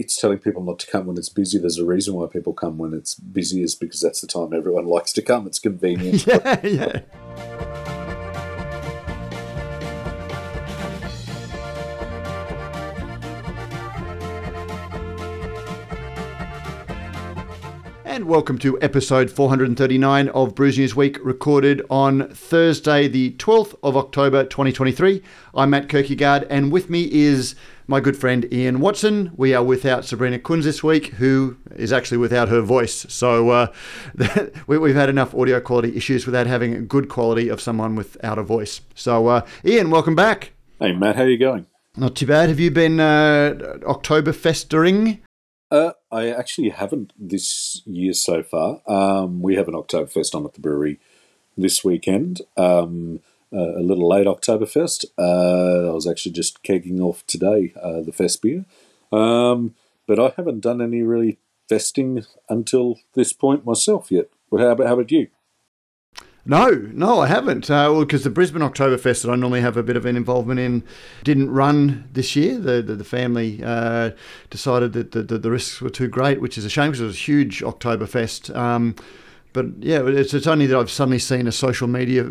it's telling people not to come when it's busy. There's a reason why people come when it's busy, is because that's the time everyone likes to come. It's convenient. yeah, yeah. And welcome to episode 439 of Brews News Week, recorded on Thursday, the 12th of October 2023. I'm Matt Kirkegaard, and with me is my good friend Ian Watson. We are without Sabrina Kunz this week, who is actually without her voice. So uh, we, have had enough audio quality issues without having a good quality of someone without a voice. So, uh, Ian, welcome back. Hey, Matt, how are you going? Not too bad. Have you been uh, Oktoberfestering? Uh, I actually haven't this year so far. Um, we have an Oktoberfest on at the brewery this weekend. Um, uh, a little late Oktoberfest. Uh, I was actually just kegging off today uh, the fest beer, um, but I haven't done any really festing until this point myself yet. Well, how about how about you? No, no, I haven't. Uh, well, because the Brisbane Oktoberfest that I normally have a bit of an involvement in didn't run this year. The the, the family uh, decided that the, the, the, risks were too great, which is a shame because it was a huge Oktoberfest. Um, but yeah, it's, it's only that I've suddenly seen a social media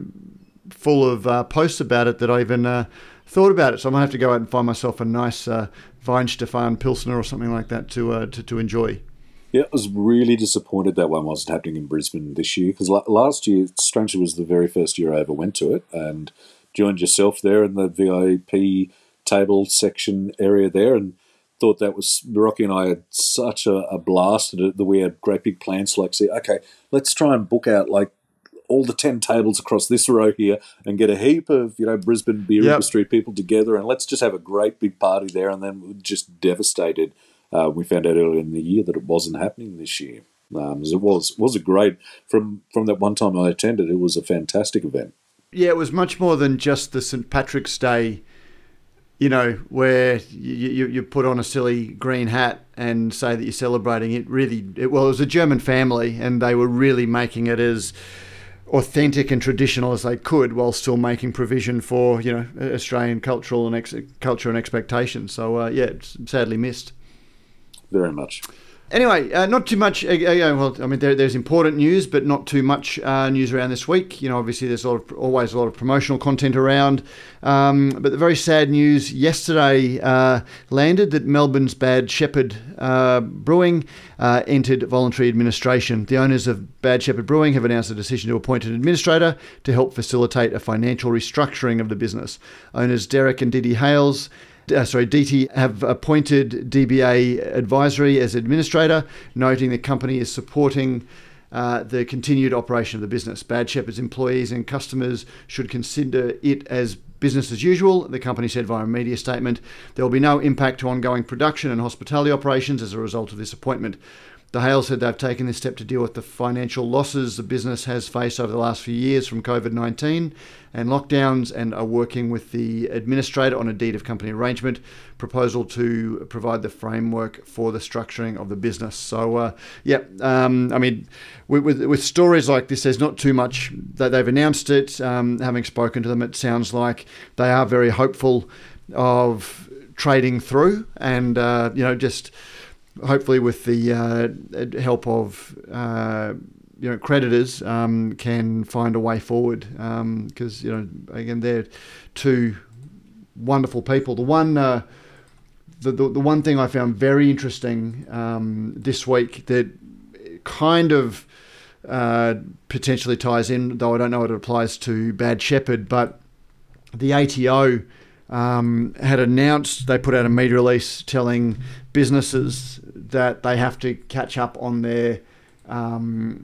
full of uh, posts about it that I even uh, thought about it. So I might have to go out and find myself a nice uh, Weihenstephan Pilsner or something like that to, uh, to, to enjoy. Yeah, I was really disappointed that one wasn't happening in Brisbane this year because last year, strangely, was the very first year I ever went to it and joined yourself there in the VIP table section area there and thought that was Rocky and I had such a, a blast at it that we had great big plans like say, okay, let's try and book out like all the 10 tables across this row here and get a heap of, you know, Brisbane beer yep. industry people together and let's just have a great big party there. And then we're just devastated uh, we found out earlier in the year that it wasn't happening this year. Um, it was was a great from from that one time I attended. It was a fantastic event. Yeah, it was much more than just the St Patrick's Day. You know, where you, you, you put on a silly green hat and say that you're celebrating it. Really, it, well, it was a German family, and they were really making it as authentic and traditional as they could, while still making provision for you know Australian cultural and ex- culture and expectations. So uh, yeah, it's sadly missed very much. Anyway, uh, not too much. Uh, uh well, I mean, there, there's important news, but not too much uh, news around this week. You know, obviously, there's a lot of, always a lot of promotional content around. Um, but the very sad news yesterday uh, landed that Melbourne's Bad Shepherd uh, Brewing entered voluntary administration. The owners of Bad Shepherd Brewing have announced a decision to appoint an administrator to help facilitate a financial restructuring of the business. Owners Derek and Didi Hales uh, sorry, DT have appointed DBA Advisory as administrator, noting the company is supporting uh, the continued operation of the business. Bad Shepherd's employees and customers should consider it as business as usual, the company said via a media statement. There will be no impact to ongoing production and hospitality operations as a result of this appointment. The Hale said they've taken this step to deal with the financial losses the business has faced over the last few years from COVID 19 and lockdowns and are working with the administrator on a deed of company arrangement proposal to provide the framework for the structuring of the business. So, uh, yeah, um, I mean, with, with, with, stories like this, there's not too much that they've announced it. Um, having spoken to them, it sounds like they are very hopeful of trading through and, uh, you know, just hopefully with the uh, help of uh, you know creditors um, can find a way forward because um, you know again they're two wonderful people. The one uh, the, the, the one thing I found very interesting um, this week that kind of uh, potentially ties in, though I don't know it applies to Bad Shepherd, but the ATO um, had announced they put out a media release telling businesses that they have to catch up on their um,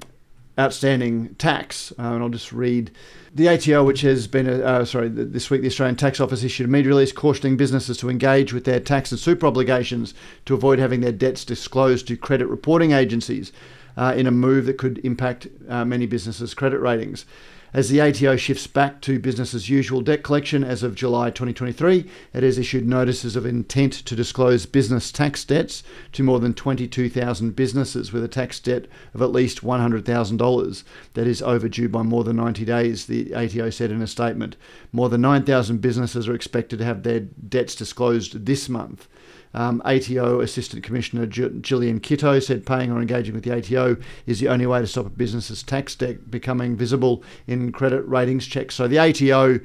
outstanding tax. Uh, and I'll just read the ATO, which has been, a, uh, sorry, this week the Australian Tax Office issued a media release cautioning businesses to engage with their tax and super obligations to avoid having their debts disclosed to credit reporting agencies uh, in a move that could impact uh, many businesses' credit ratings. As the ATO shifts back to business as usual debt collection as of July 2023, it has issued notices of intent to disclose business tax debts to more than 22,000 businesses with a tax debt of at least $100,000 that is overdue by more than 90 days, the ATO said in a statement. More than 9,000 businesses are expected to have their debts disclosed this month. Um, ATO Assistant Commissioner Gillian Kitto said paying or engaging with the ATO is the only way to stop a business's tax debt becoming visible in credit ratings checks. So the ATO.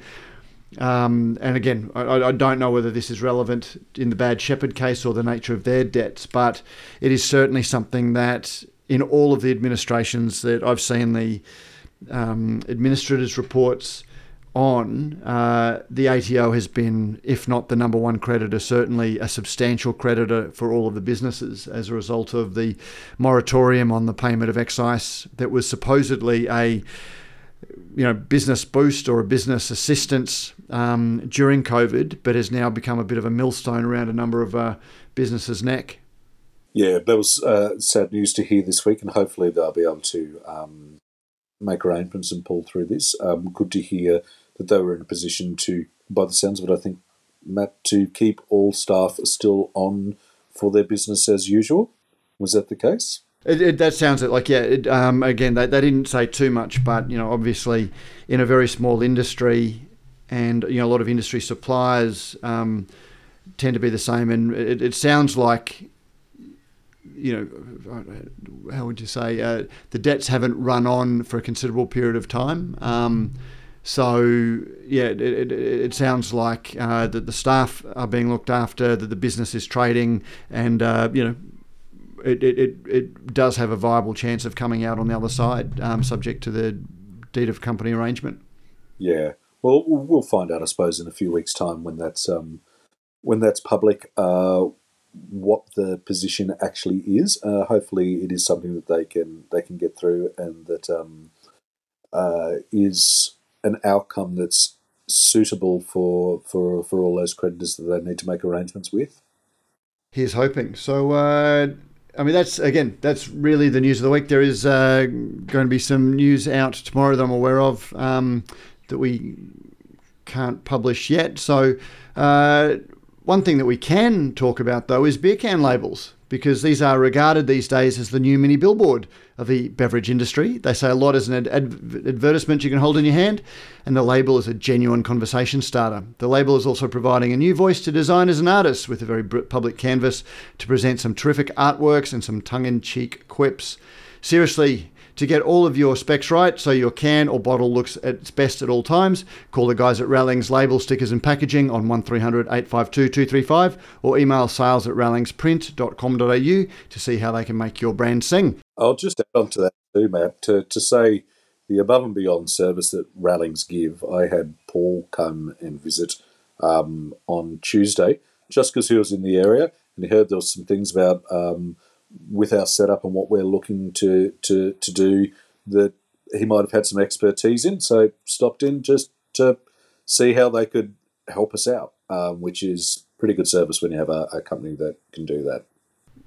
Um, and again, I, I, don't know whether this is relevant in the Bad Shepherd case or the nature of their debts, but it is certainly something that in all of the administrations that I've seen the um, administrators' reports on, uh, the ATO has been, if not the number one creditor, certainly a substantial creditor for all of the businesses as a result of the moratorium on the payment of excise that was supposedly a you know business boost or a business assistance um, during COVID, but has now become a bit of a millstone around a number of uh, businesses' neck. Yeah, that was uh, sad news to hear this week, and hopefully they'll be able to um, make arrangements and pull through this. Um, good to hear that they were in a position to, by the sounds of it, I think, Matt, to keep all staff still on for their business as usual. Was that the case? It, it, that sounds like yeah. It, um, again, they, they didn't say too much, but you know, obviously, in a very small industry, and you know, a lot of industry suppliers um, tend to be the same. And it, it sounds like you know, how would you say, uh, the debts haven't run on for a considerable period of time. Um, so yeah, it, it, it sounds like uh, that the staff are being looked after, that the business is trading, and uh, you know, it, it, it does have a viable chance of coming out on the other side, um, subject to the deed of company arrangement. Yeah, well, we'll find out, I suppose, in a few weeks' time when that's um, when that's public. Uh, what the position actually is. Uh, hopefully, it is something that they can they can get through, and that um, uh, is an outcome that's suitable for for for all those creditors that they need to make arrangements with. Here's hoping. So. Uh, I mean, that's again, that's really the news of the week. There is uh, going to be some news out tomorrow that I'm aware of um, that we can't publish yet. So, uh, one thing that we can talk about, though, is beer can labels, because these are regarded these days as the new mini billboard of the beverage industry. They say a lot as an ad- advertisement you can hold in your hand, and the label is a genuine conversation starter. The label is also providing a new voice to designers and artists with a very public canvas to present some terrific artworks and some tongue in cheek quips. Seriously, to get all of your specs right so your can or bottle looks at its best at all times, call the guys at Rallings Label Stickers and Packaging on 1300 852 235 or email sales at rallingsprint.com.au to see how they can make your brand sing. I'll just add on to that too, Matt, to, to say the above and beyond service that Rallings give. I had Paul come and visit um, on Tuesday just because he was in the area and he heard there was some things about um, with our setup and what we're looking to to to do that he might have had some expertise in. So stopped in just to see how they could help us out, um, which is pretty good service when you have a, a, company that can do that.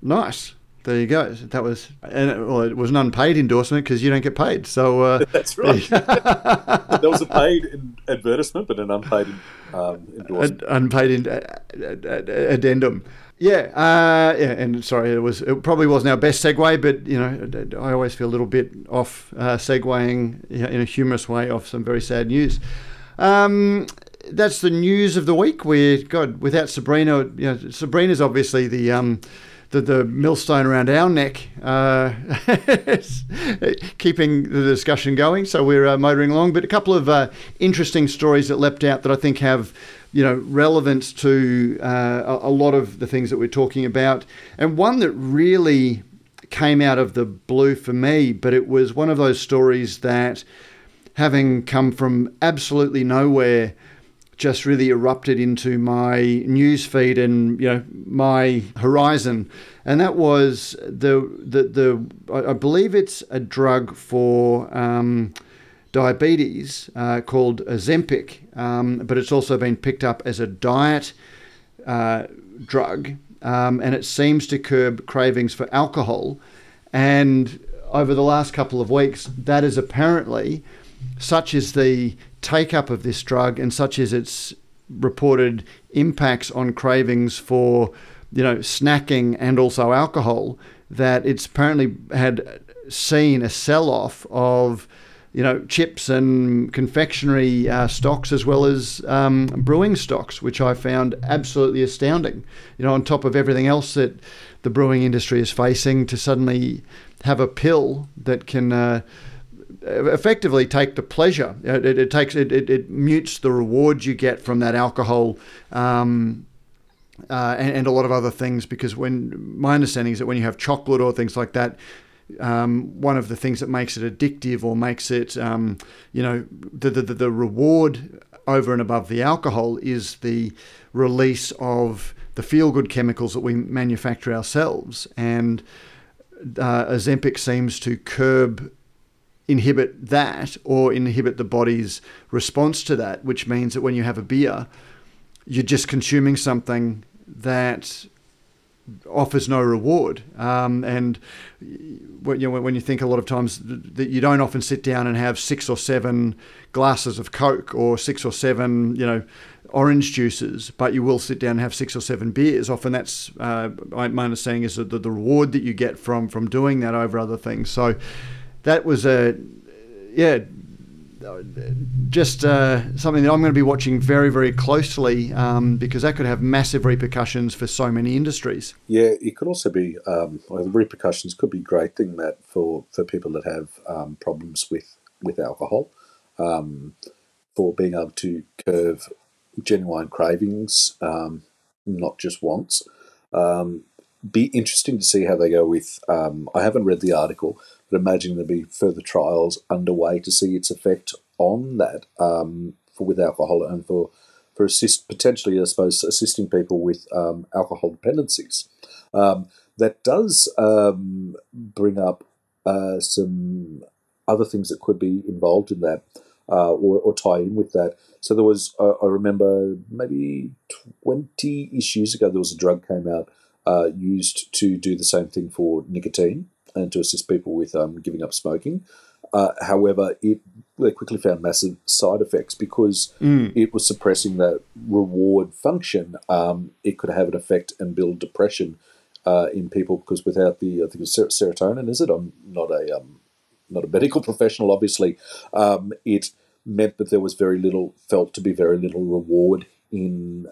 Nice. There you go. That was, and it, well, it was an unpaid endorsement because you don't get paid. So uh, that's right. there was a paid advertisement, but an unpaid um, endorsement. An unpaid in, addendum. Yeah, uh, yeah, and sorry, it was it probably wasn't our best segue, but you know, I always feel a little bit off uh, segueing in a humorous way off some very sad news. Um, that's the news of the week. We're God without Sabrina. You know, Sabrina's obviously the um, the, the millstone around our neck, uh, keeping the discussion going. So we're uh, motoring along. But a couple of uh, interesting stories that leapt out that I think have you know, relevance to uh, a, lot of the things that we're talking about. And one that really came out of the blue for me, but it was one of those stories that, having come from absolutely nowhere, just really erupted into my news feed and you know my horizon, and that was the the the I believe it's a drug for. Um, diabetes uh, called Ozempic, um, but it's also been picked up as a diet uh, drug, um, and it seems to curb cravings for alcohol. And over the last couple of weeks, that is apparently such is the take up of this drug and such is its reported impacts on cravings for you know snacking and also alcohol that it's apparently had seen a sell off of you know, chips and confectionery uh, stocks as well as um, brewing stocks, which I found absolutely astounding. You know, on top of everything else that the brewing industry is facing, to suddenly have a pill that can uh, effectively take the pleasure. It, it, it takes it, it, it, mutes the rewards you get from that alcohol. Um, uh, and, and, a lot of other things because when my understanding is that when you have chocolate or things like that, um, one of the things that makes it addictive or makes it, um, you know, the, the, the reward over and above the alcohol is the release of the feel good chemicals that we manufacture ourselves. And uh, Ozempic seems to curb, inhibit that or inhibit the body's response to that, which means that when you have a beer, you're just consuming something that offers no reward. Um, and when you, when you think a lot of times that you don't often sit down and have six or seven glasses of Coke or six or seven, you know, orange juices, but you will sit down and have six or seven beers. Often that's uh, my understanding is that the, the reward that you get from from doing that over other things. So that was a yeah just uh, something that I'm going to be watching very, very closely um, because that could have massive repercussions for so many industries. Yeah, it could also be um, well, the repercussions could be great thing that for, for people that have um, problems with with alcohol, um, for being able to curve genuine cravings, um, not just wants. Um, be interesting to see how they go with. I haven't read the article, but imagine there'll be further trials underway to see its effect on that um, for with alcohol and for for assist potentially, I suppose, assisting people with um, alcohol dependencies. Um, that does um, bring up uh, some other things that could be involved in that. Uh, or, or, tie in with that. So there was, uh, I remember, maybe twenty-ish years ago, there was a drug came out uh, used to do the same thing for nicotine, and to assist people with um, giving up smoking. Uh, however, it they quickly found massive side effects because mm. it was suppressing that reward function. Um, it could have an effect and build depression uh, in people because without the I think it's serotonin, is it? I'm not a um, not a medical professional, obviously. Um, it meant that there was very little felt to be very little reward in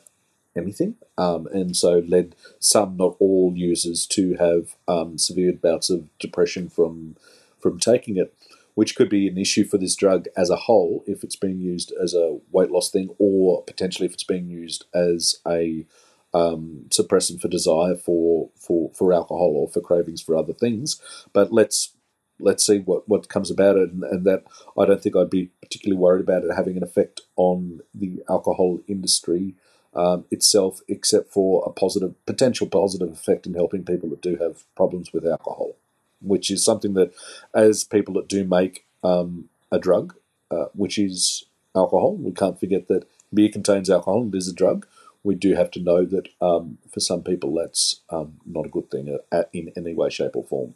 anything, um, and so led some, not all users, to have um, severe bouts of depression from from taking it, which could be an issue for this drug as a whole if it's being used as a weight loss thing, or potentially if it's being used as a um, suppressant for desire for, for for alcohol or for cravings for other things. But let's let's see what, what comes about it, and, and that I don't think I'd be particularly worried about it having an effect on the alcohol industry um, itself, except for a positive potential positive effect in helping people that do have problems with alcohol, which is something that, as people that do make um, a drug, uh, which is alcohol, we can't forget that beer contains alcohol and is a drug. We do have to know that um, for some people that's um, not a good thing uh, in any way, shape, or form.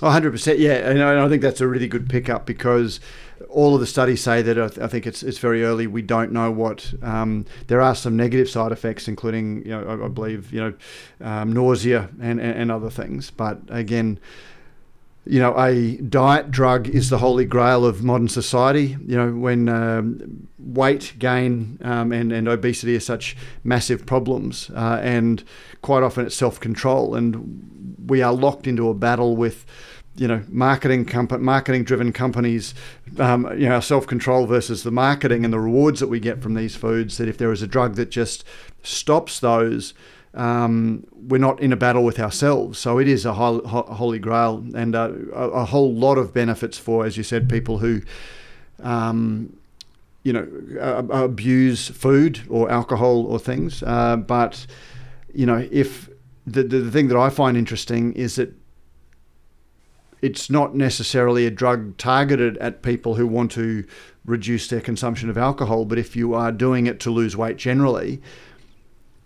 100%, yeah. And I think that's a really good pickup because all of the studies say that I, th- I think it's, it's very early. We don't know what. Um, there are some negative side effects, including, you know, I, I believe, you know, um, nausea and, and, and other things. But again, you know, a diet drug is the holy grail of modern society. You know, when um, weight gain um, and, and obesity are such massive problems, uh, and quite often it's self control, and we are locked into a battle with, you know, marketing comp- marketing driven companies, um, you know, self control versus the marketing and the rewards that we get from these foods. That if there is a drug that just stops those, um, we're not in a battle with ourselves. So it is a holy grail and a, a, whole lot of benefits for, as you said, people who, um, you know, abuse food or alcohol or things. Uh, but, you know, if the, the, the thing that I find interesting is that it's not necessarily a drug targeted at people who want to reduce their consumption of alcohol, but if you are doing it to lose weight generally,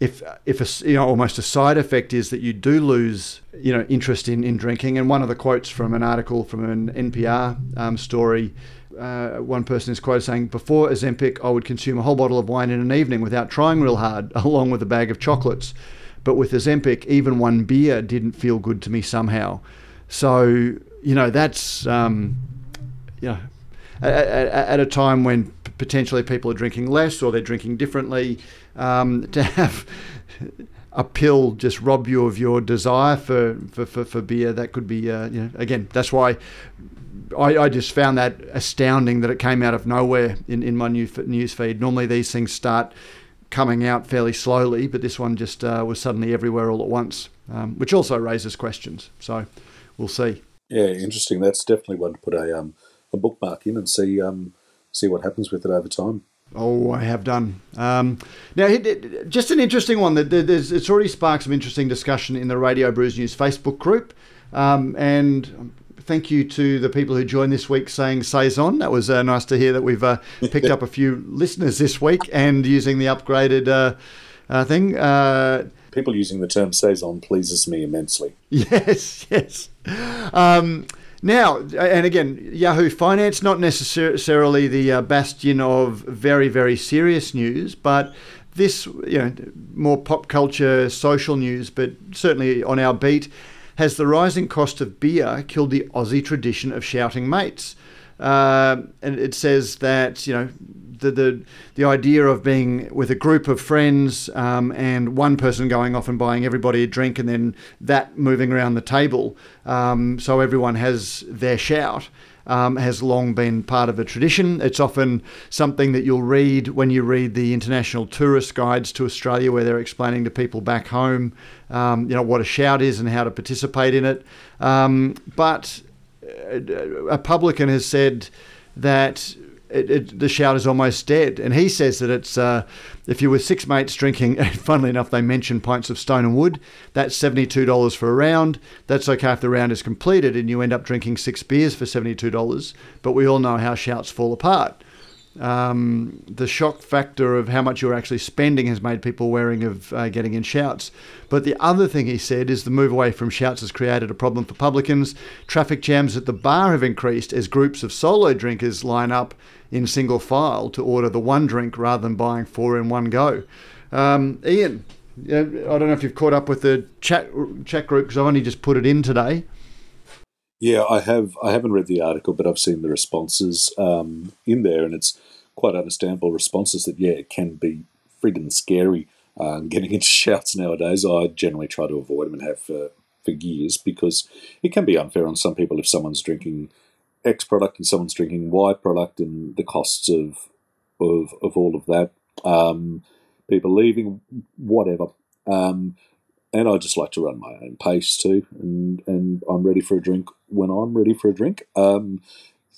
if if a, you know almost a side effect is that you do lose you know interest in, in drinking. And one of the quotes from an article from an NPR um, story uh, one person is quoted saying before Ozempic I would consume a whole bottle of wine in an evening without trying real hard along with a bag of chocolates but with Ozempic even one beer didn't feel good to me somehow so you know that's um, you know at, at, a time when potentially people are drinking less or they're drinking differently, um, to have a pill just rob you of your desire for, for, for, for beer, that could be, uh, you know, again, that's why I, I, just found that astounding that it came out of nowhere in, in my new news feed. Normally these things start coming out fairly slowly, but this one just uh, was suddenly everywhere all at once, um, which also raises questions. So we'll see. Yeah, interesting. That's definitely one to put a um, a bookmark in and see um, see what happens with it over time. Oh, I have done. Um, now, just an interesting one. That it's already sparked some interesting discussion in the Radio Brews News Facebook group, um, and thank you to the people who joined this week saying saison. That was uh, nice to hear that we've uh, picked up a few listeners this week and using the upgraded uh, uh thing. Uh, people using the term saison pleases me immensely. Yes, yes. Um, now, and again, Yahoo Finance, not necessarily the uh, bastion of very, very serious news, but this, you know, more pop culture, social news, but certainly on our beat, has the rising cost of beer killed the Aussie tradition of shouting mates? Uh, and it says that, you know, the, the the idea of being with a group of friends um, and one person going off and buying everybody a drink and then that moving around the table um, so everyone has their shout um, has long been part of a tradition. It's often something that you'll read when you read the international tourist guides to Australia, where they're explaining to people back home, um, you know, what a shout is and how to participate in it. Um, but uh, a publican has said that it, it, the shout is almost dead. And he says that it's uh, if you were six mates drinking, and funnily enough, they mention pints of Stone and Wood. That's seventy-two dollars for a round. That's okay if the round is completed and you end up drinking six beers for seventy-two dollars. But we all know how shouts fall apart um, the shock factor of how much you're actually spending has made people wary of uh, getting in shouts. But the other thing he said is the move away from shouts has created a problem for publicans. Traffic jams at the bar have increased as groups of solo drinkers line up in single file to order the one drink rather than buying four in one go. Um, Ian, I don't know if you've caught up with the chat chat group because I've only just put it in today. Yeah, I have. I haven't read the article, but I've seen the responses um, in there, and it's quite understandable responses. That yeah, it can be friggin' scary um, getting into shouts nowadays. I generally try to avoid them and have for for years because it can be unfair on some people if someone's drinking X product and someone's drinking Y product, and the costs of of of all of that. Um, people leaving, whatever. Um, and I just like to run my own pace too, and and I'm ready for a drink when I'm ready for a drink. Um,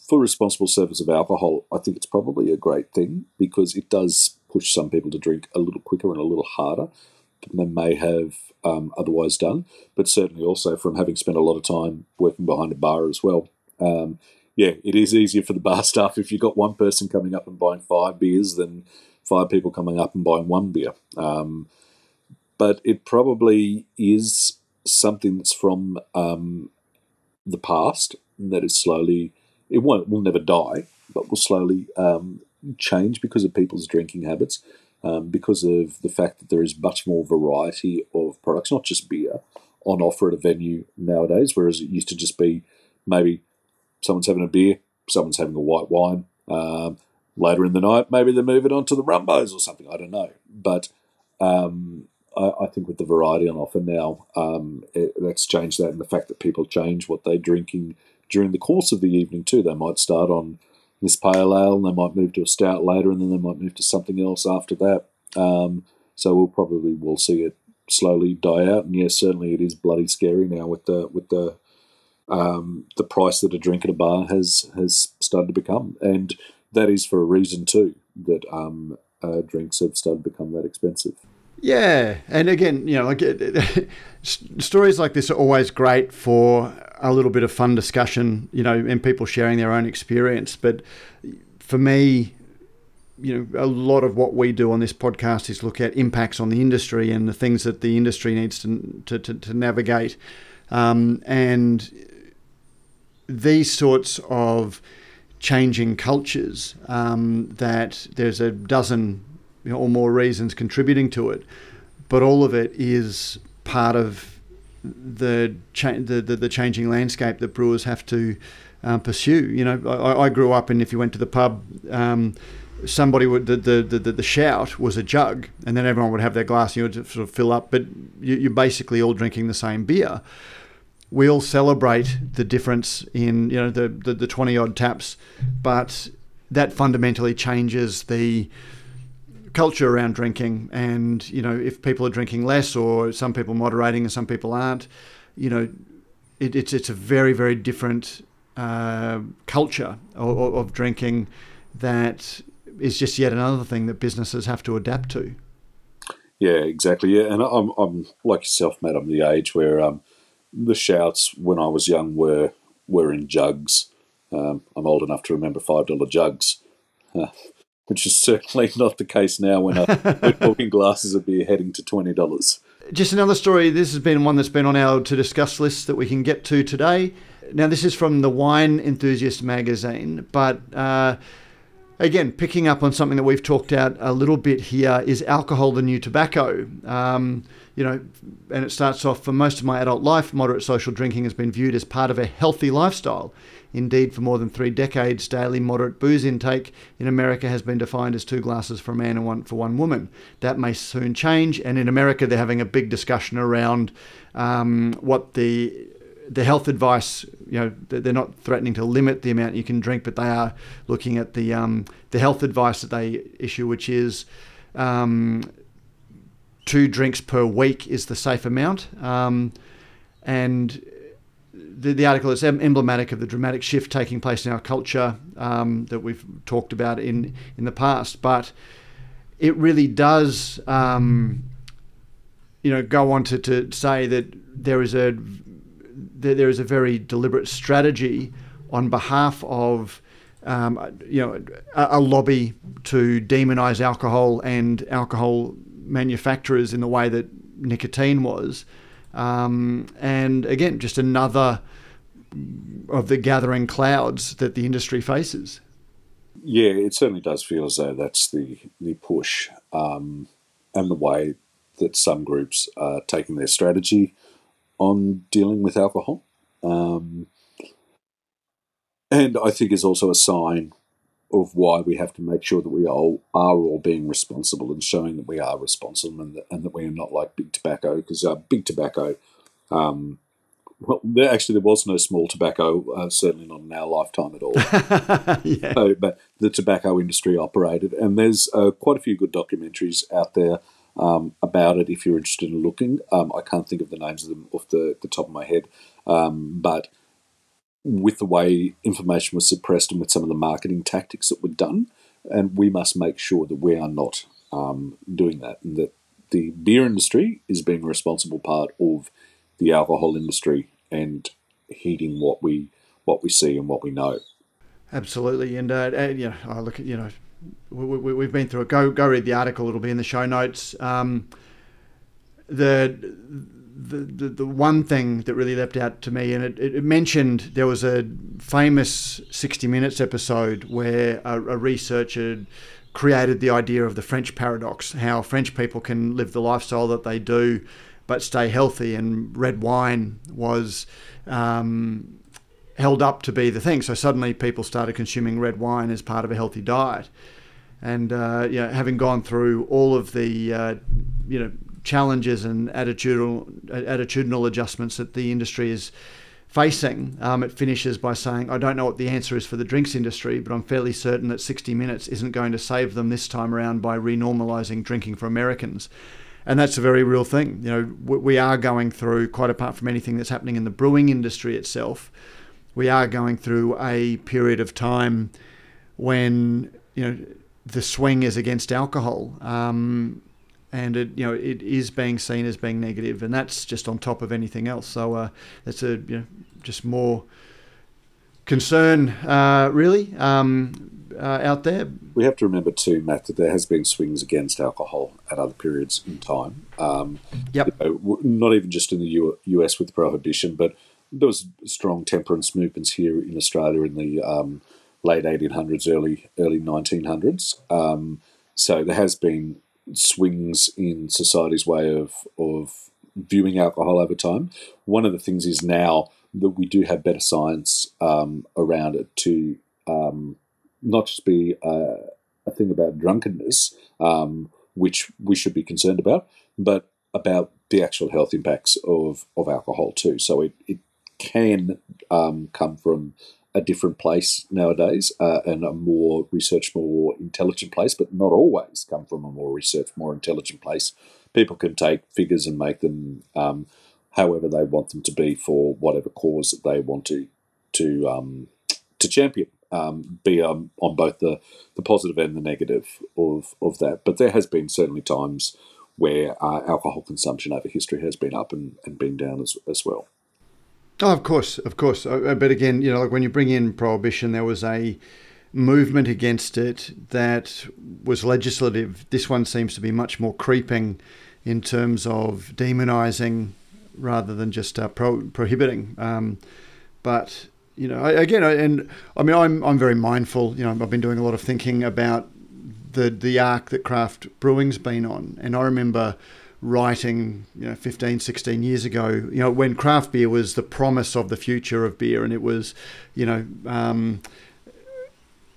for responsible service of alcohol, I think it's probably a great thing because it does push some people to drink a little quicker and a little harder than they may have um, otherwise done. But certainly also from having spent a lot of time working behind a bar as well. Um, yeah, it is easier for the bar staff if you've got one person coming up and buying five beers than five people coming up and buying one beer. Um, but it probably is something that's from um, the past that is slowly it won't will never die, but will slowly um, change because of people's drinking habits, um, because of the fact that there is much more variety of products, not just beer, on offer at a venue nowadays. Whereas it used to just be maybe someone's having a beer, someone's having a white wine. Um, later in the night, maybe they move it on to the rumbos or something. I don't know, but um, I, I, think with the variety on offer now, um, it, that's changed that, and the fact that people change what they're drinking during the course of the evening too. They might start on this pale ale, and they might move to a stout later, and then they might move to something else after that. Um, so we'll probably will see it slowly die out. And yes, certainly it is bloody scary now with the with the um, the price that a drink at a bar has has started to become, and that is for a reason too. That um, uh, drinks have started to become that expensive. Yeah, and again, you know, like stories like this are always great for a little bit of fun discussion, you know, and people sharing their own experience. But for me, you know, a lot of what we do on this podcast is look at impacts on the industry and the things that the industry needs to to, to, to navigate, um, and these sorts of changing cultures um, that there's a dozen or more reasons contributing to it. But all of it is part of the, cha- the, the the changing landscape that brewers have to um, pursue. You know, I, I, grew up, and if you went to the pub, um, somebody would the, the, the, the, shout was a jug, and then everyone would have their glass, and you would sort of fill up. But you, you're basically all drinking the same beer. We all celebrate the difference in you know the the, the twenty odd taps, but that fundamentally changes the culture around drinking. And you know, if people are drinking less, or some people moderating, and some people aren't, you know, it, it's it's a very very different uh, culture of, of, drinking that is just yet another thing that businesses have to adapt to. Yeah, exactly. Yeah, and I'm, I'm like yourself, Matt. I'm the age where um, the shouts when I was young were were in jugs. Um, I'm old enough to remember five dollar jugs, uh, which is certainly not the case now when we're talking glasses of beer heading to twenty dollars. Just another story. This has been one that's been on our to discuss list that we can get to today. Now, this is from the Wine Enthusiast magazine, but uh, again, picking up on something that we've talked out a little bit here is alcohol the new tobacco? Um, you know, and it starts off for most of my adult life, moderate social drinking has been viewed as part of a healthy lifestyle. Indeed, for more than three decades, daily moderate booze intake in America has been defined as two glasses for a man and one for one woman. That may soon change, and in America, they're having a big discussion around um, what the the health advice, you know, they're not threatening to limit the amount you can drink, but they are looking at the um, the health advice that they issue, which is um, two drinks per week is the safe amount. Um, and the, the article is emblematic of the dramatic shift taking place in our culture um, that we've talked about in in the past, but it really does. Um, you know, go on to, to say that there is a there is a very deliberate strategy on behalf of um, you know a, a, lobby to demonize alcohol and alcohol manufacturers in the way that nicotine was, um, and again just another of the gathering clouds that the industry faces. Yeah, it certainly does feel as though that's the the push um, and the way that some groups are taking their strategy on dealing with alcohol. Um, and I think is also a sign of why we have to make sure that we all are all being responsible and showing that we are responsible and that, and that we are not like big tobacco because uh, big tobacco um, well, there actually there was no small tobacco, uh, certainly not in our lifetime at all. yeah. So, but the tobacco industry operated, and there's uh, quite a few good documentaries out there um, about it if you're interested in looking. Um, I can't think of the names of them off the, the top of my head, um, but with the way information was suppressed and with some of the marketing tactics that were done, and we must make sure that we are not um, doing that, and that the beer industry is being a responsible part of the alcohol industry and heeding what we what we see and what we know. Absolutely, and, uh, and you know, I look at you know we, have been through it. Go go read the article. It'll be in the show notes. Um, the, the, the the one thing that really leapt out to me, and it, it mentioned there was a famous 60 Minutes episode where a, a researcher created the idea of the French paradox, how French people can live the lifestyle that they do, but stay healthy. And red wine was um, held up to be the thing. So suddenly people started consuming red wine as part of a healthy diet. And uh, having gone through all of the uh, you know challenges and attitudinal attitudinal adjustments that the industry is facing, um, it finishes by saying, "I don't know what the answer is for the drinks industry, but I'm fairly certain that 60 Minutes isn't going to save them this time around by renormalizing drinking for Americans." and that's a very real thing. You know, we are going through quite apart from anything that's happening in the brewing industry itself we are going through a period of time when you know the swing is against alcohol, um, and it you know it is being seen as being negative, and that's just on top of anything else. So uh, that's a you know just more concern uh, really um, uh, out there. We have to remember too, Matt, that there has been swings against alcohol at other periods in time. Um, yep. You know, not even just in the U- US with prohibition, but there was strong temperance movements here in Australia in the um, late 1800s, early early 1900s. Um, so there has been swings in society's way of of viewing alcohol over time. One of the things is now that we do have better science um, around it to um, not just be a, a thing about drunkenness, um, which we should be concerned about, but about the actual health impacts of, of alcohol too. So it, it can um, come from a different place nowadays uh, and a more research, more intelligent place, but not always come from a more research, more intelligent place. People can take figures and make them um, however they want them to be for whatever cause that they want to to um, to champion. Um, be um, on both the, the positive and the negative of, of that. But there has been certainly times where uh, alcohol consumption over history has been up and, and been down as, as well. Oh, of course, of course. Uh, uh, but again, you know, like when you bring in prohibition, there was a movement against it that was legislative. This one seems to be much more creeping in terms of demonising rather than just uh, pro- prohibiting. Um, but you know, again, and I mean, I'm I'm very mindful. You know, I've been doing a lot of thinking about the the arc that craft brewing's been on, and I remember writing, you know, 15, 16 years ago, you know, when craft beer was the promise of the future of beer, and it was, you know, um,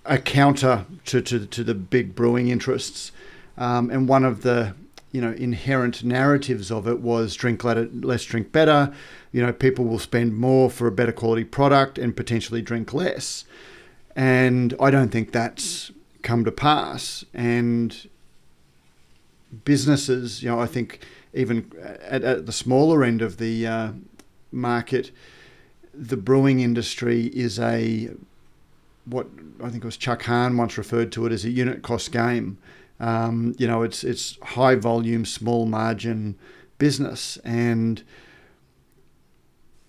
a counter to, to, to the big brewing interests. Um, and one of the you know inherent narratives of it was drink less, drink better. You know, people will spend more for a better quality product and potentially drink less. And I don't think that's come to pass. And businesses, you know, I think even at, at the smaller end of the uh, market, the brewing industry is a what I think it was Chuck Hahn once referred to it as a unit cost game. Um, you know, it's it's high volume, small margin business, and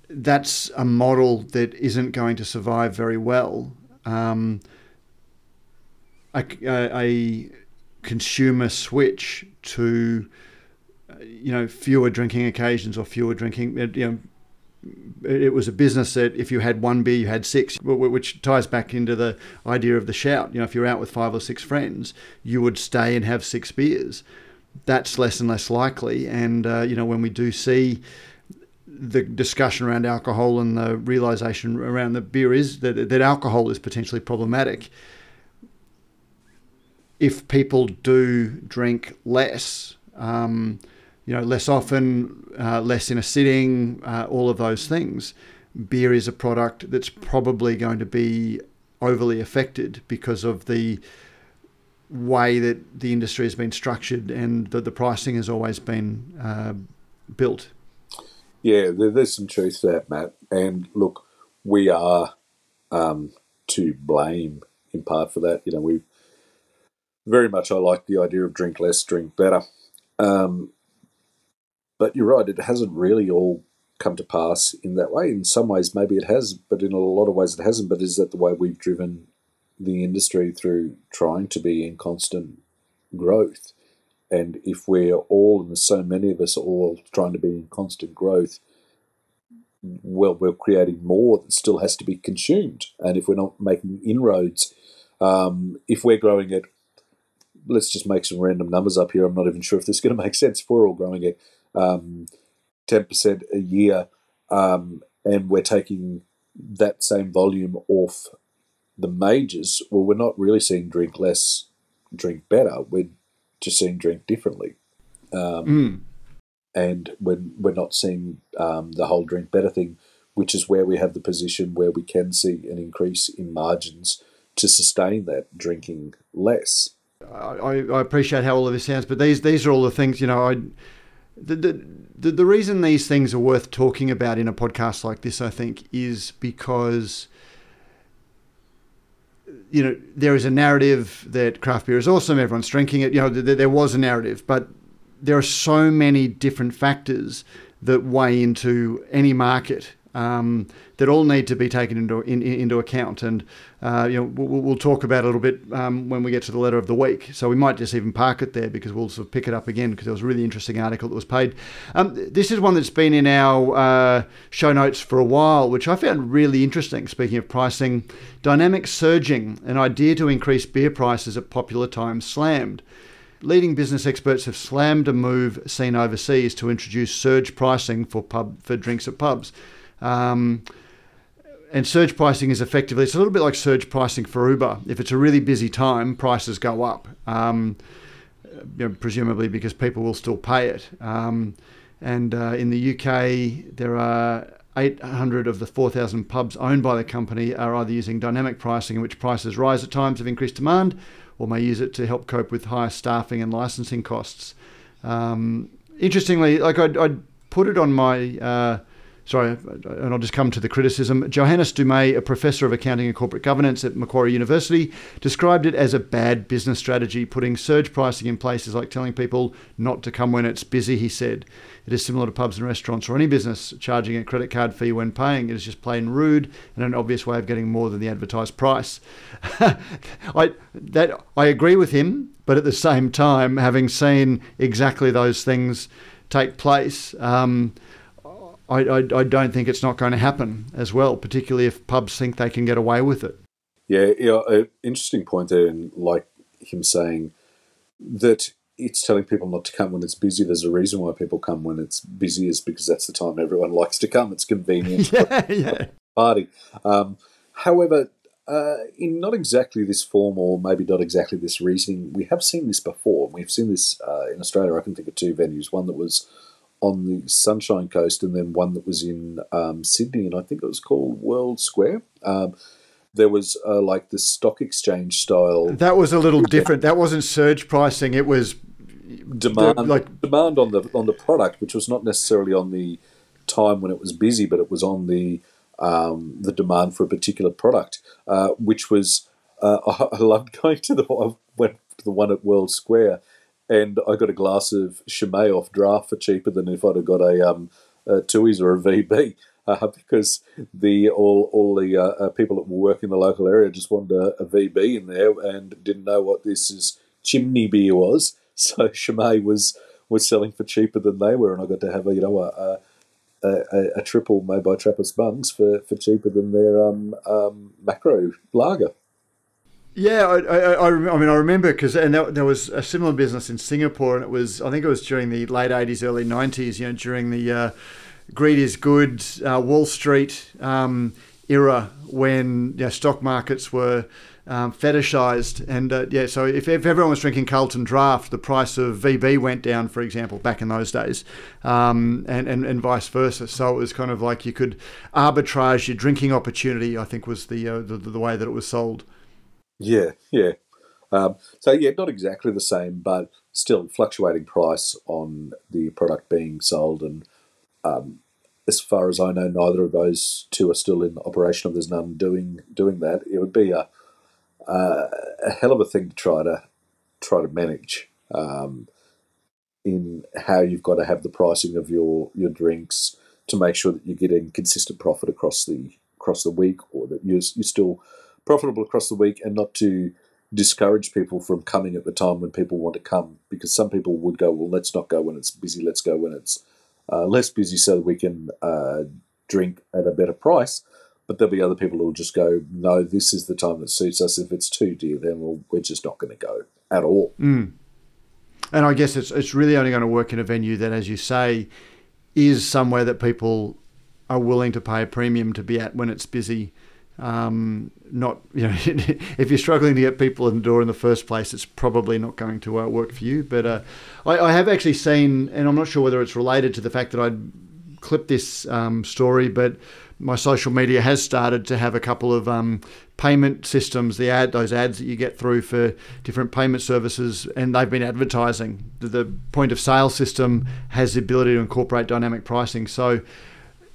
that's a model that isn't going to survive very well. Um, a, a, consumer switch to you know fewer drinking occasions or fewer drinking you know it was a business that if you had one beer, you had six, which ties back into the idea of the shout. You know, if you're out with five or six friends, you would stay and have six beers. That's less and less likely. And, uh, you know, when we do see the discussion around alcohol and the realization around the beer is that, that alcohol is potentially problematic. If people do drink less, um, you know, less often, uh, less in a sitting, uh, all of those things. Beer is a product that's probably going to be overly affected because of the way that the industry has been structured and that the pricing has always been uh, built. Yeah, there's some truth to that, Matt. And look, we are um, to blame in part for that. You know, we very much I like the idea of drink less, drink better. Um, but you're right, it hasn't really all come to pass in that way. In some ways, maybe it has, but in a lot of ways, it hasn't. But is that the way we've driven the industry through trying to be in constant growth? And if we're all, and there's so many of us are all trying to be in constant growth, well, we're creating more that still has to be consumed. And if we're not making inroads, um, if we're growing it, let's just make some random numbers up here. I'm not even sure if this is going to make sense. If we're all growing it um, 10% a year, um, and we're taking that same volume off the majors, well, we're not really seeing drink less, drink better. We're just seeing drink differently. Um, mm. And we're, we're not seeing um, the whole drink better thing, which is where we have the position where we can see an increase in margins to sustain that drinking less. I, I appreciate how all of this sounds, but these these are all the things you know. I the, the, the reason these things are worth talking about in a podcast like this, I think, is because you know there is a narrative that craft beer is awesome, everyone's drinking it. You know, there, there was a narrative, but there are so many different factors that weigh into any market um, that all need to be taken into in, into account. And uh, you know, we'll, we'll, talk about it a little bit um, when we get to the letter of the week. So we might just even park it there because we'll sort of pick it up again because there was a really interesting article that was paid. Um, this is one that's been in our uh, show notes for a while, which I found really interesting. Speaking of pricing, dynamic surging, an idea to increase beer prices at popular times slammed. leading business experts have slammed a move seen overseas to introduce surge pricing for pub for drinks at pubs. Um, and surge pricing is effectively it's a little bit like surge pricing for Uber. If it's a really busy time, prices go up, um, you know, presumably because people will still pay it. Um, and uh, in the UK, there are 800 of the 4,000 pubs owned by the company are either using dynamic pricing, in which prices rise at times of increased demand, or may use it to help cope with higher staffing and licensing costs. Um, interestingly, like I'd, I'd, put it on my uh, sorry, and I'll just come to the criticism. Johannes Dumay, a professor of accounting and corporate governance at Macquarie University, described it as a bad business strategy, putting surge pricing in place is like telling people not to come when it's busy, he said. It is similar to pubs and restaurants or any business charging a credit card fee when paying. It is just plain rude and an obvious way of getting more than the advertised price. I, that, I agree with him, but at the same time, having seen exactly those things take place, um, I, I, I don't think it's not going to happen as well, particularly if pubs think they can get away with it. Yeah, yeah, an interesting point there, and like him saying that it's telling people not to come when it's busy. There's a reason why people come when it's busy, is because that's the time everyone likes to come. It's convenient. yeah, yeah. Party. Um, however, uh, in not exactly this form, or maybe not exactly this reasoning, we have seen this before. We've seen this uh, in Australia. I can think of two venues. One that was on the Sunshine Coast, and then one that was in um, Sydney, and I think it was called World Square. Um, there was uh, like the stock exchange style. That was a little different. That wasn't surge pricing. It was demand, the, like demand on the on the product, which was not necessarily on the time when it was busy, but it was on the um, the demand for a particular product, uh, which was uh, I, I loved going to the I went to the one at World Square and I got a glass of Chimay off draft for cheaper than if I'd have got a, um, a Tooheys or a VB. Uh, because the all all the uh, uh, people that were working in the local area just wanted a, a, VB in there and didn't know what this is chimney beer was. So Chimay was was selling for cheaper than they were, and I got to have a you know a, a, a triple made by Trappist Bungs for, for cheaper than their um, um, macro lager. Yeah, I, I, I, mean, I remember because and there, there, was a similar business in Singapore, and it was I think it was during the late '80s, early '90s. You know, during the uh, greed is good uh, Wall Street um, era when you know, stock markets were um, fetishized, and uh, yeah, so if, if everyone was drinking Carlton Draft, the price of VB went down, for example, back in those days, um, and, and and vice versa. So it was kind of like you could arbitrage your drinking opportunity. I think was the uh, the, the way that it was sold. Yeah, yeah. Um, so yeah, not exactly the same, but still fluctuating price on the product being sold. And um, as far as I know, neither of those two are still in operation. Or there's none doing doing that. It would be a a, a hell of a thing to try to try to manage um, in how you've got to have the pricing of your your drinks to make sure that you're getting consistent profit across the across the week, or that you're, you're still profitable across the week and not to discourage people from coming at the time when people want to come because some people would go well let's not go when it's busy let's go when it's uh, less busy so that we can uh, drink at a better price. But there'll be other people who will just go no this is the time that suits us. If it's too dear then we'll, we're just not going to go at all. Mm. and i guess it's, it's really only going to work in a venue that as you say is somewhere that people are willing to pay a premium to be at when it's busy. Um, not you know if you're struggling to get people in the door in the first place, it's probably not going to uh, work for you. But uh, I, I, have actually seen, and I'm not sure whether it's related to the fact that I'd clipped this um, story, but my social media has started to have a couple of um, payment systems, the ad, those ads that you get through for different payment services, and they've been advertising. The, the point of sale system has the ability to incorporate dynamic pricing, so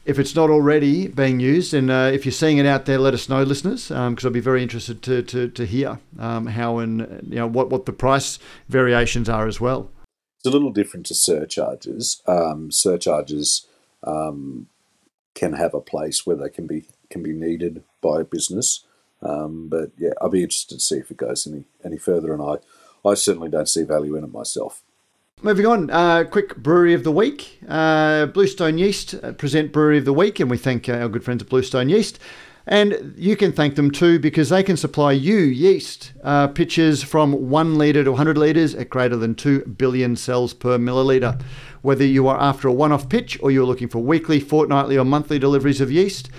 if it's not already being used, and uh, if you're seeing it out there, let us know, listeners, because um, I'd be very interested to to, to hear um, how and you know what what the price variations are as well. It's a little different to surcharges. Um, surcharges um, can have a place where they can be can be needed by a business, um, but yeah, I'll be interested to see if it goes any any further, and I I certainly don't see value in it myself. Moving on, uh, quick brewery of the week. Uh, Bluestone Yeast uh, present brewery of the week, and we thank uh, our good friends at Bluestone Yeast. And you can thank them too because they can supply you yeast uh, pitches from 1 litre to 100 litres at greater than 2 billion cells per milliliter. Whether you are after a one off pitch or you're looking for weekly, fortnightly, or monthly deliveries of yeast,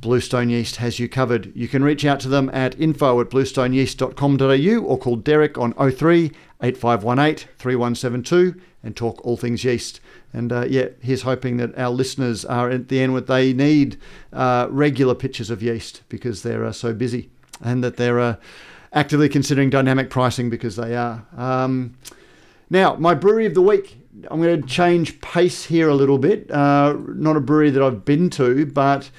Bluestone Yeast has you covered. You can reach out to them at info at bluestoneyeast.com.au or call Derek on 03 8518 3172 and talk all things yeast. And uh, yeah, he's hoping that our listeners are at the end what they need uh, regular pitches of yeast because they're uh, so busy and that they're uh, actively considering dynamic pricing because they are. Um, now, my brewery of the week. I'm going to change pace here a little bit. Uh, not a brewery that I've been to, but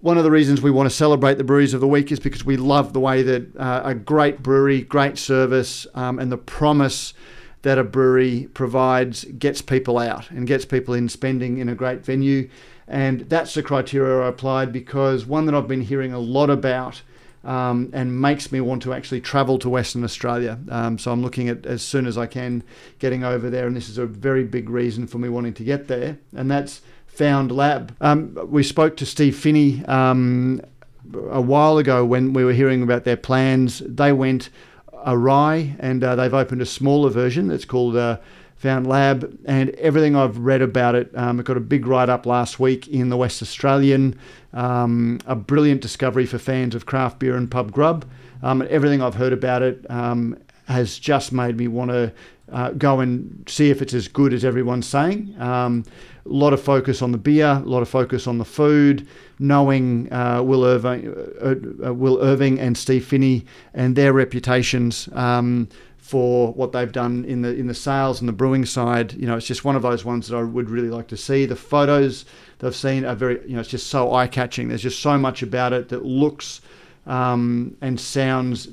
one of the reasons we want to celebrate the breweries of the week is because we love the way that uh, a great brewery, great service, um, and the promise that a brewery provides gets people out and gets people in spending in a great venue. And that's the criteria I applied because one that I've been hearing a lot about um, and makes me want to actually travel to Western Australia. Um, so I'm looking at as soon as I can getting over there, and this is a very big reason for me wanting to get there, and that's Found Lab. Um, we spoke to Steve Finney um, a while ago when we were hearing about their plans. They went awry and uh, they've opened a smaller version that's called uh, Found Lab. And everything I've read about it, um, it got a big write up last week in the West Australian. Um, a brilliant discovery for fans of craft beer and pub grub. Um, everything I've heard about it um, has just made me want to uh, go and see if it's as good as everyone's saying. Um, a lot of focus on the beer, a lot of focus on the food, knowing uh, Will, Irving, uh, uh, Will Irving and Steve Finney and their reputations um, for what they've done in the in the sales and the brewing side. You know, it's just one of those ones that I would really like to see. The photos they've seen are very, you know, it's just so eye catching. There's just so much about it that looks um, and sounds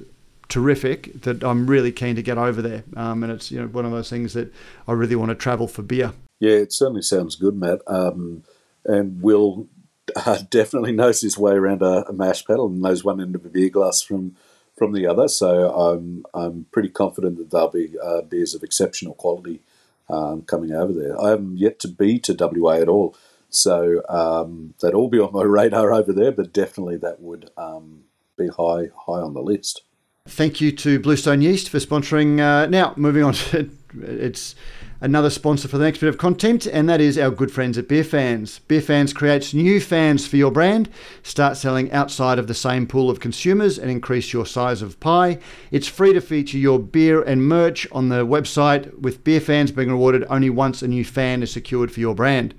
terrific that I'm really keen to get over there. Um, and it's you know one of those things that I really want to travel for beer. Yeah, it certainly sounds good, Matt. Um, and Will uh, definitely knows his way around a, a, mash paddle and knows one end of a beer glass from from the other. So I'm I'm pretty confident that there'll be uh, beers of exceptional quality um, coming over there. I haven't yet to be to WA at all, so um, that'll all be on my radar over there. But definitely that would um, be high high on the list. Thank you to Bluestone Yeast for sponsoring. Uh, now moving on to it's another sponsor for the next bit of content, and that is our good friends at Beer Fans. Beer Fans creates new fans for your brand. Start selling outside of the same pool of consumers and increase your size of pie. It's free to feature your beer and merch on the website, with Beer Fans being rewarded only once a new fan is secured for your brand.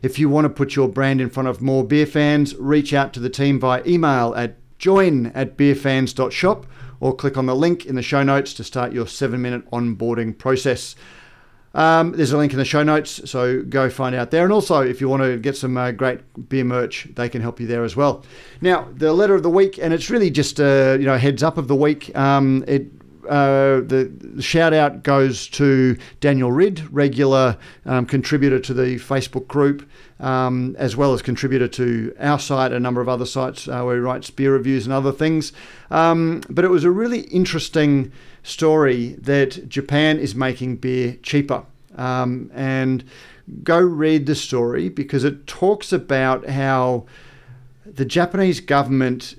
If you want to put your brand in front of more beer fans, reach out to the team via email at join at beerfans.shop or click on the link in the show notes to start your seven minute onboarding process. Um, there's a link in the show notes, so go find out there. And also, if you want to get some uh, great beer merch, they can help you there as well. Now, the letter of the week, and it's really just a you know heads up of the week. Um, it uh, the, shout out goes to Daniel Ridd, regular um, contributor to the Facebook group, um, as well as contributor to our site, a number of other sites uh, where he writes beer reviews and other things. Um, but it was a really interesting story that Japan is making beer cheaper. Um, and go read the story because it talks about how the Japanese government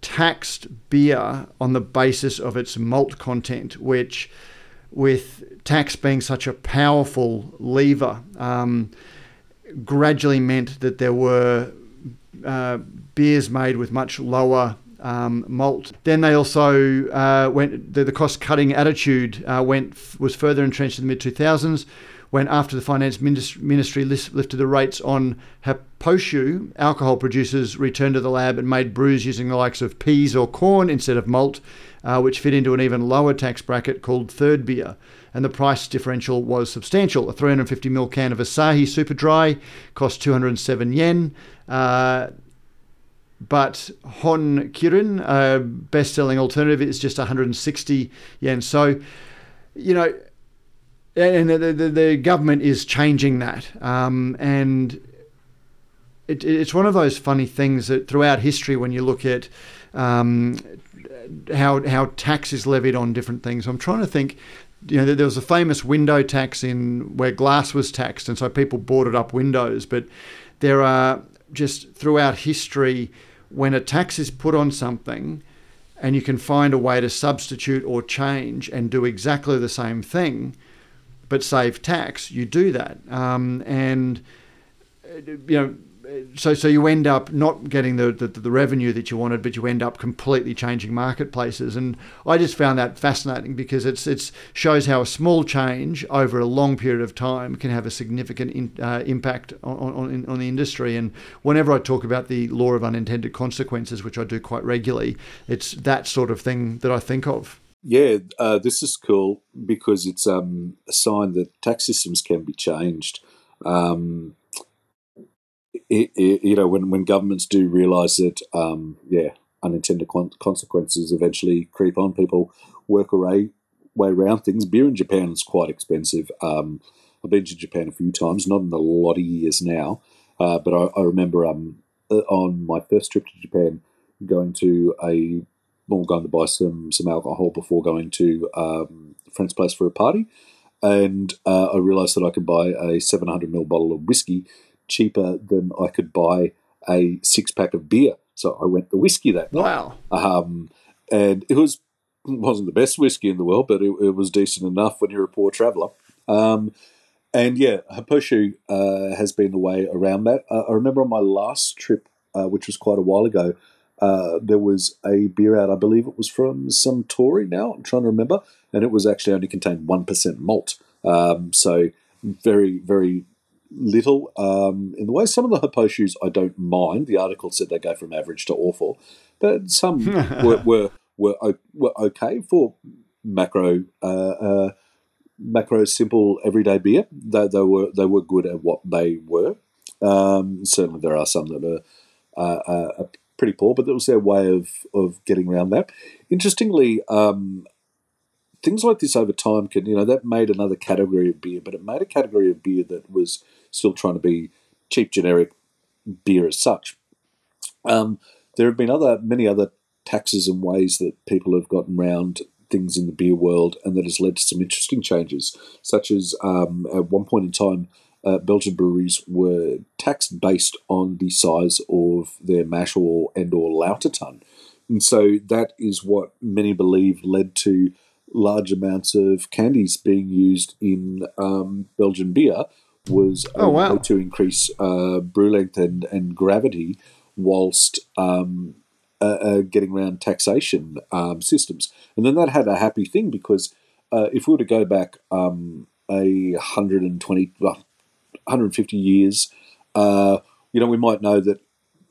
taxed beer on the basis of its malt content, which, with tax being such a powerful lever, um, gradually meant that there were uh, beers made with much lower um, malt. Then they also uh, went the, the cost cutting attitude uh, went was further entrenched in the mid 2000s when after the finance ministry lifted the rates on happoshu, alcohol producers returned to the lab and made brews using the likes of peas or corn instead of malt, uh, which fit into an even lower tax bracket called third beer. And the price differential was substantial. A 350ml can of Asahi Super Dry cost 207 yen. Uh, but Hon Kirin, a best selling alternative, is just 160 yen. So, you know, and the, the, the government is changing that. Um, and it, it's one of those funny things that throughout history, when you look at um, how, how tax is levied on different things, I'm trying to think. You know, there was a famous window tax in where glass was taxed, and so people boarded up windows. But there are just throughout history when a tax is put on something and you can find a way to substitute or change and do exactly the same thing but save tax, you do that. Um, and, you know, so so you end up not getting the, the, the revenue that you wanted, but you end up completely changing marketplaces. And I just found that fascinating because it's it's shows how a small change over a long period of time can have a significant in, uh, impact on on, on the industry. And whenever I talk about the law of unintended consequences, which I do quite regularly, it's that sort of thing that I think of. Yeah, uh, this is cool because it's um, a sign that tax systems can be changed. Um, it, it, you know, when, when governments do realise that, um, yeah, unintended con- consequences eventually creep on, people work a way, way around things. Beer in Japan is quite expensive. Um, I've been to Japan a few times, not in a lot of years now, uh, but I, I remember um, uh, on my first trip to Japan going to a well, going to buy some some alcohol before going to um, friend's place for a party, and uh, I realised that I could buy a 700 ml bottle of whiskey cheaper than I could buy a six pack of beer. So I went the whiskey that night. Wow. Um, and it was wasn't the best whiskey in the world, but it, it was decent enough when you're a poor traveller. Um, and yeah, Happoshu uh, has been the way around that. Uh, I remember on my last trip, uh, which was quite a while ago, uh, there was a beer out. I believe it was from Suntory. Now I'm trying to remember, and it was actually only contained one percent malt. Um, so very, very little um, in the way. Some of the Happoshus I don't mind. The article said they go from average to awful, but some were, were, were were okay for macro uh, uh, macro simple everyday beer. They, they were they were good at what they were. Um, certainly, there are some that are, uh, are pretty poor, but that was their way of of getting around that. Interestingly, um, things like this over time can you know that made another category of beer, but it made a category of beer that was still trying to be cheap generic beer as such. Um, there have been other many other taxes and ways that people have gotten around things in the beer world, and that has led to some interesting changes, such as um, at one point in time. Uh, Belgian breweries were taxed based on the size of their mash or and or lauter tun, and so that is what many believe led to large amounts of candies being used in um, Belgian beer, was oh, wow. to increase uh, brew length and, and gravity whilst um, uh, uh, getting around taxation um, systems. And then that had a happy thing because uh, if we were to go back um, a 120, well, 150 years, uh, you know, we might know that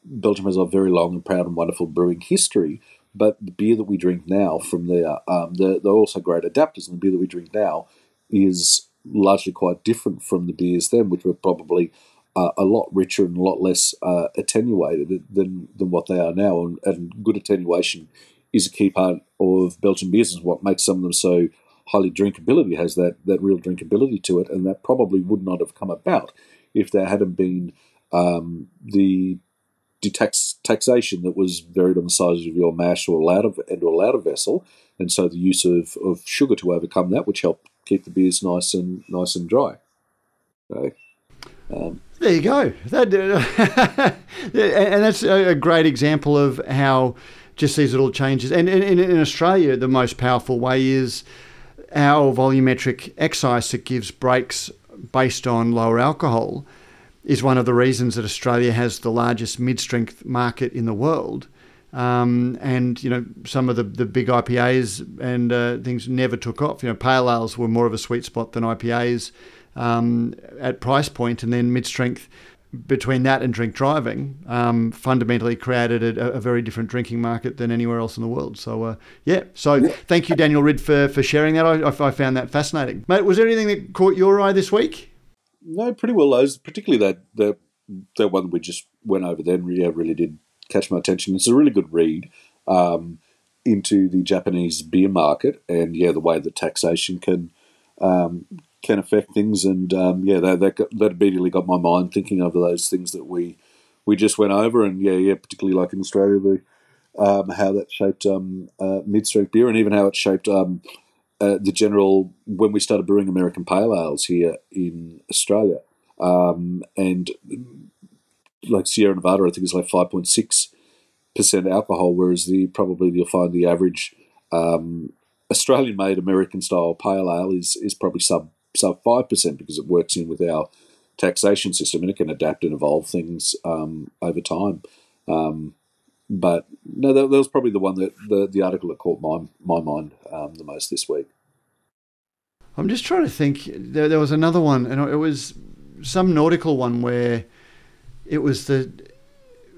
Belgium has a very long and proud and wonderful brewing history. But the beer that we drink now from there, um, they're, they're also great adapters, and the beer that we drink now is largely quite different from the beers then, which were probably uh, a lot richer and a lot less uh, attenuated than than what they are now. And, and, good attenuation is a key part of Belgian beers, and what makes some of them so highly drinkability has that that real drinkability to it, and that probably would not have come about if there hadn't been um, the tax, taxation that was varied on the size of your mash or lauter and or lauter vessel, and so the use of, of sugar to overcome that, which helped keep the beers nice and nice and dry. So, um, there you go. That, and that's a great example of how just these little changes. And in, in Australia, the most powerful way is our volumetric excise that gives breaks based on lower alcohol is one of the reasons that Australia has the largest mid-strength market in the world. Um, and you know some of the, the big IPAs and uh, things never took off. You know, pale ales were more of a sweet spot than IPAs um, at price point, and then mid strength between that and drink driving um, fundamentally created a, a, very different drinking market than anywhere else in the world. So uh, yeah, so thank you, Daniel Ridd, for for sharing that. I, I, found that fascinating, mate. Was there anything that caught your eye this week? No, pretty well. Those, particularly that that that one we just went over then, yeah, really did catch my attention. It's a really good read um, into the Japanese beer market and yeah, the way that taxation can um, can affect things. And um, yeah, that that, got, that immediately got my mind thinking over those things that we we just went over. And yeah, yeah, particularly like in Australia, the um, how that shaped um, uh, mid strength beer and even how it shaped. Um, uh, the general when we started brewing American pale ales here in Australia, and like Sierra Nevada, I think is like 5.6% alcohol, whereas the probably you'll find the average um, Australian-made American-style pale ale is is probably sub sub five percent because it works in with our taxation system and it can adapt and evolve things um, over time. Um, but no, that, that, was probably the one that the, the article that caught my my mind um, the most this week. I'm just trying to think. There, there was another one, and it was some nautical one where it was the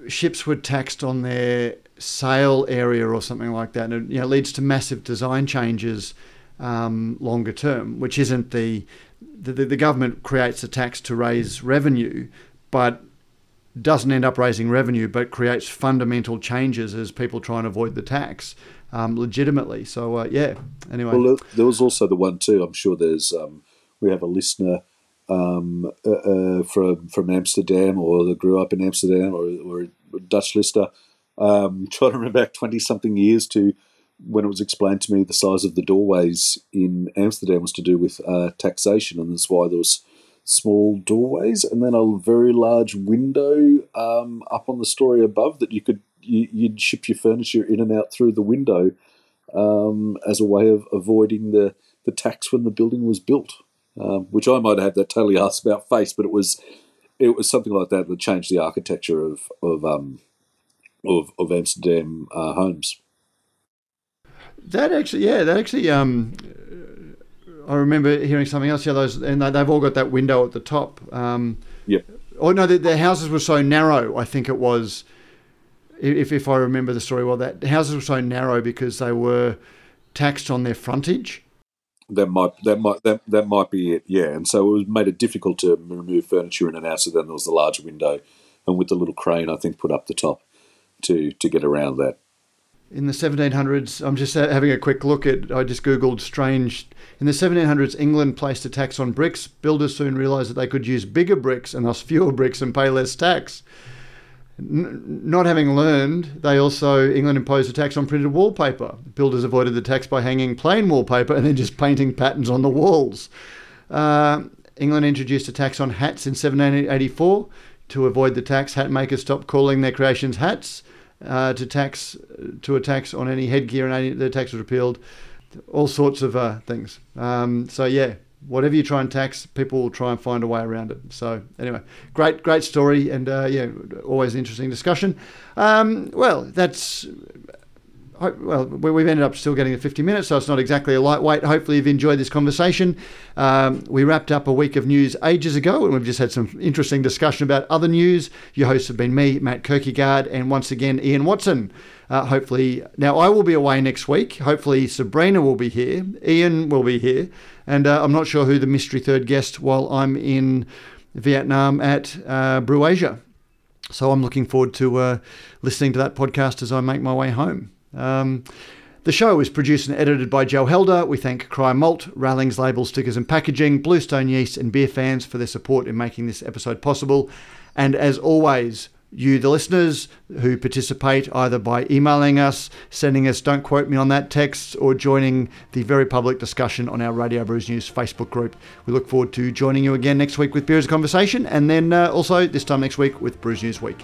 ships were taxed on their sail area or something like that, and it you know, leads to massive design changes um, longer term, which isn't the, the the government creates a tax to raise revenue, but doesn't end up raising revenue, but creates fundamental changes as people try and avoid the tax um, legitimately. So uh, yeah. Anyway, well, there was also the one too. I'm sure there's um, we have a listener um, uh, uh, from from Amsterdam or that grew up in Amsterdam or, or Dutch listener. Um, trying to remember back twenty something years to when it was explained to me the size of the doorways in Amsterdam was to do with uh, taxation, and that's why there was small doorways and then a very large window um, up on the story above that you could you, would ship your furniture in and out through the window um, as a way of avoiding the, the tax when the building was built. Um, which I might have that totally asked about face, but it was it was something like that that changed the architecture of of um, of, of Amsterdam uh, homes. That actually, yeah, that actually um, I remember hearing something else. Yeah, those and they've all got that window at the top. Um, yep. Oh no, the, the, houses were so narrow. I think it was, if if I remember the story well, that houses were so narrow because they were taxed on their frontage. That might that might that, that might be it. Yeah, and so it was made it difficult to remove furniture in and out. So then there was the large window, and with the little crane, I think put up the top to to get around that in the 1700s, I'm just having a quick look at, I just Googled strange. In the 1700s, England placed a tax on bricks. Builders soon realised that they could use bigger bricks and thus fewer bricks and pay less tax. N- not having learned, they also, England imposed a tax on printed wallpaper. Builders avoided the tax by hanging plain wallpaper and then just painting patterns on the walls. Uh, England introduced a tax on hats in 1784. To avoid the tax, hat makers stopped calling their creations hats uh, to tax to a tax on any headgear and any, the tax was repealed. All sorts of uh, things. Um, so yeah, whatever you try and tax, people will try and find a way around it. So anyway, great, great story, and uh, yeah, always interesting discussion. Um, well, that's well, we've ended up still getting the 50 minutes, so it's not exactly a lightweight. Hopefully, you've enjoyed this conversation. Um, we wrapped up a week of news ages ago, and we've just had some interesting discussion about other news. Your hosts have been me, Matt Kirkegaard, and once again, Ian Watson. Uh, hopefully, now I will be away next week. Hopefully, Sabrina will be here. Ian will be here, and uh, I'm not sure who the mystery third guest while I'm in Vietnam at uh. So I'm looking forward to uh, listening to that podcast as I make my way home. Um, the show is produced and edited by Joe Helder. We thank Cryer Malt, Rallings Label Stickers and Packaging, Bluestone Yeast, and Beer Fans for their support in making this episode possible. And as always, you, the listeners who participate either by emailing us, sending us don't quote me on that text, or joining the very public discussion on our Radio Brews News Facebook group. We look forward to joining you again next week with Beer as a Conversation, and then uh, also this time next week with Brews News Week.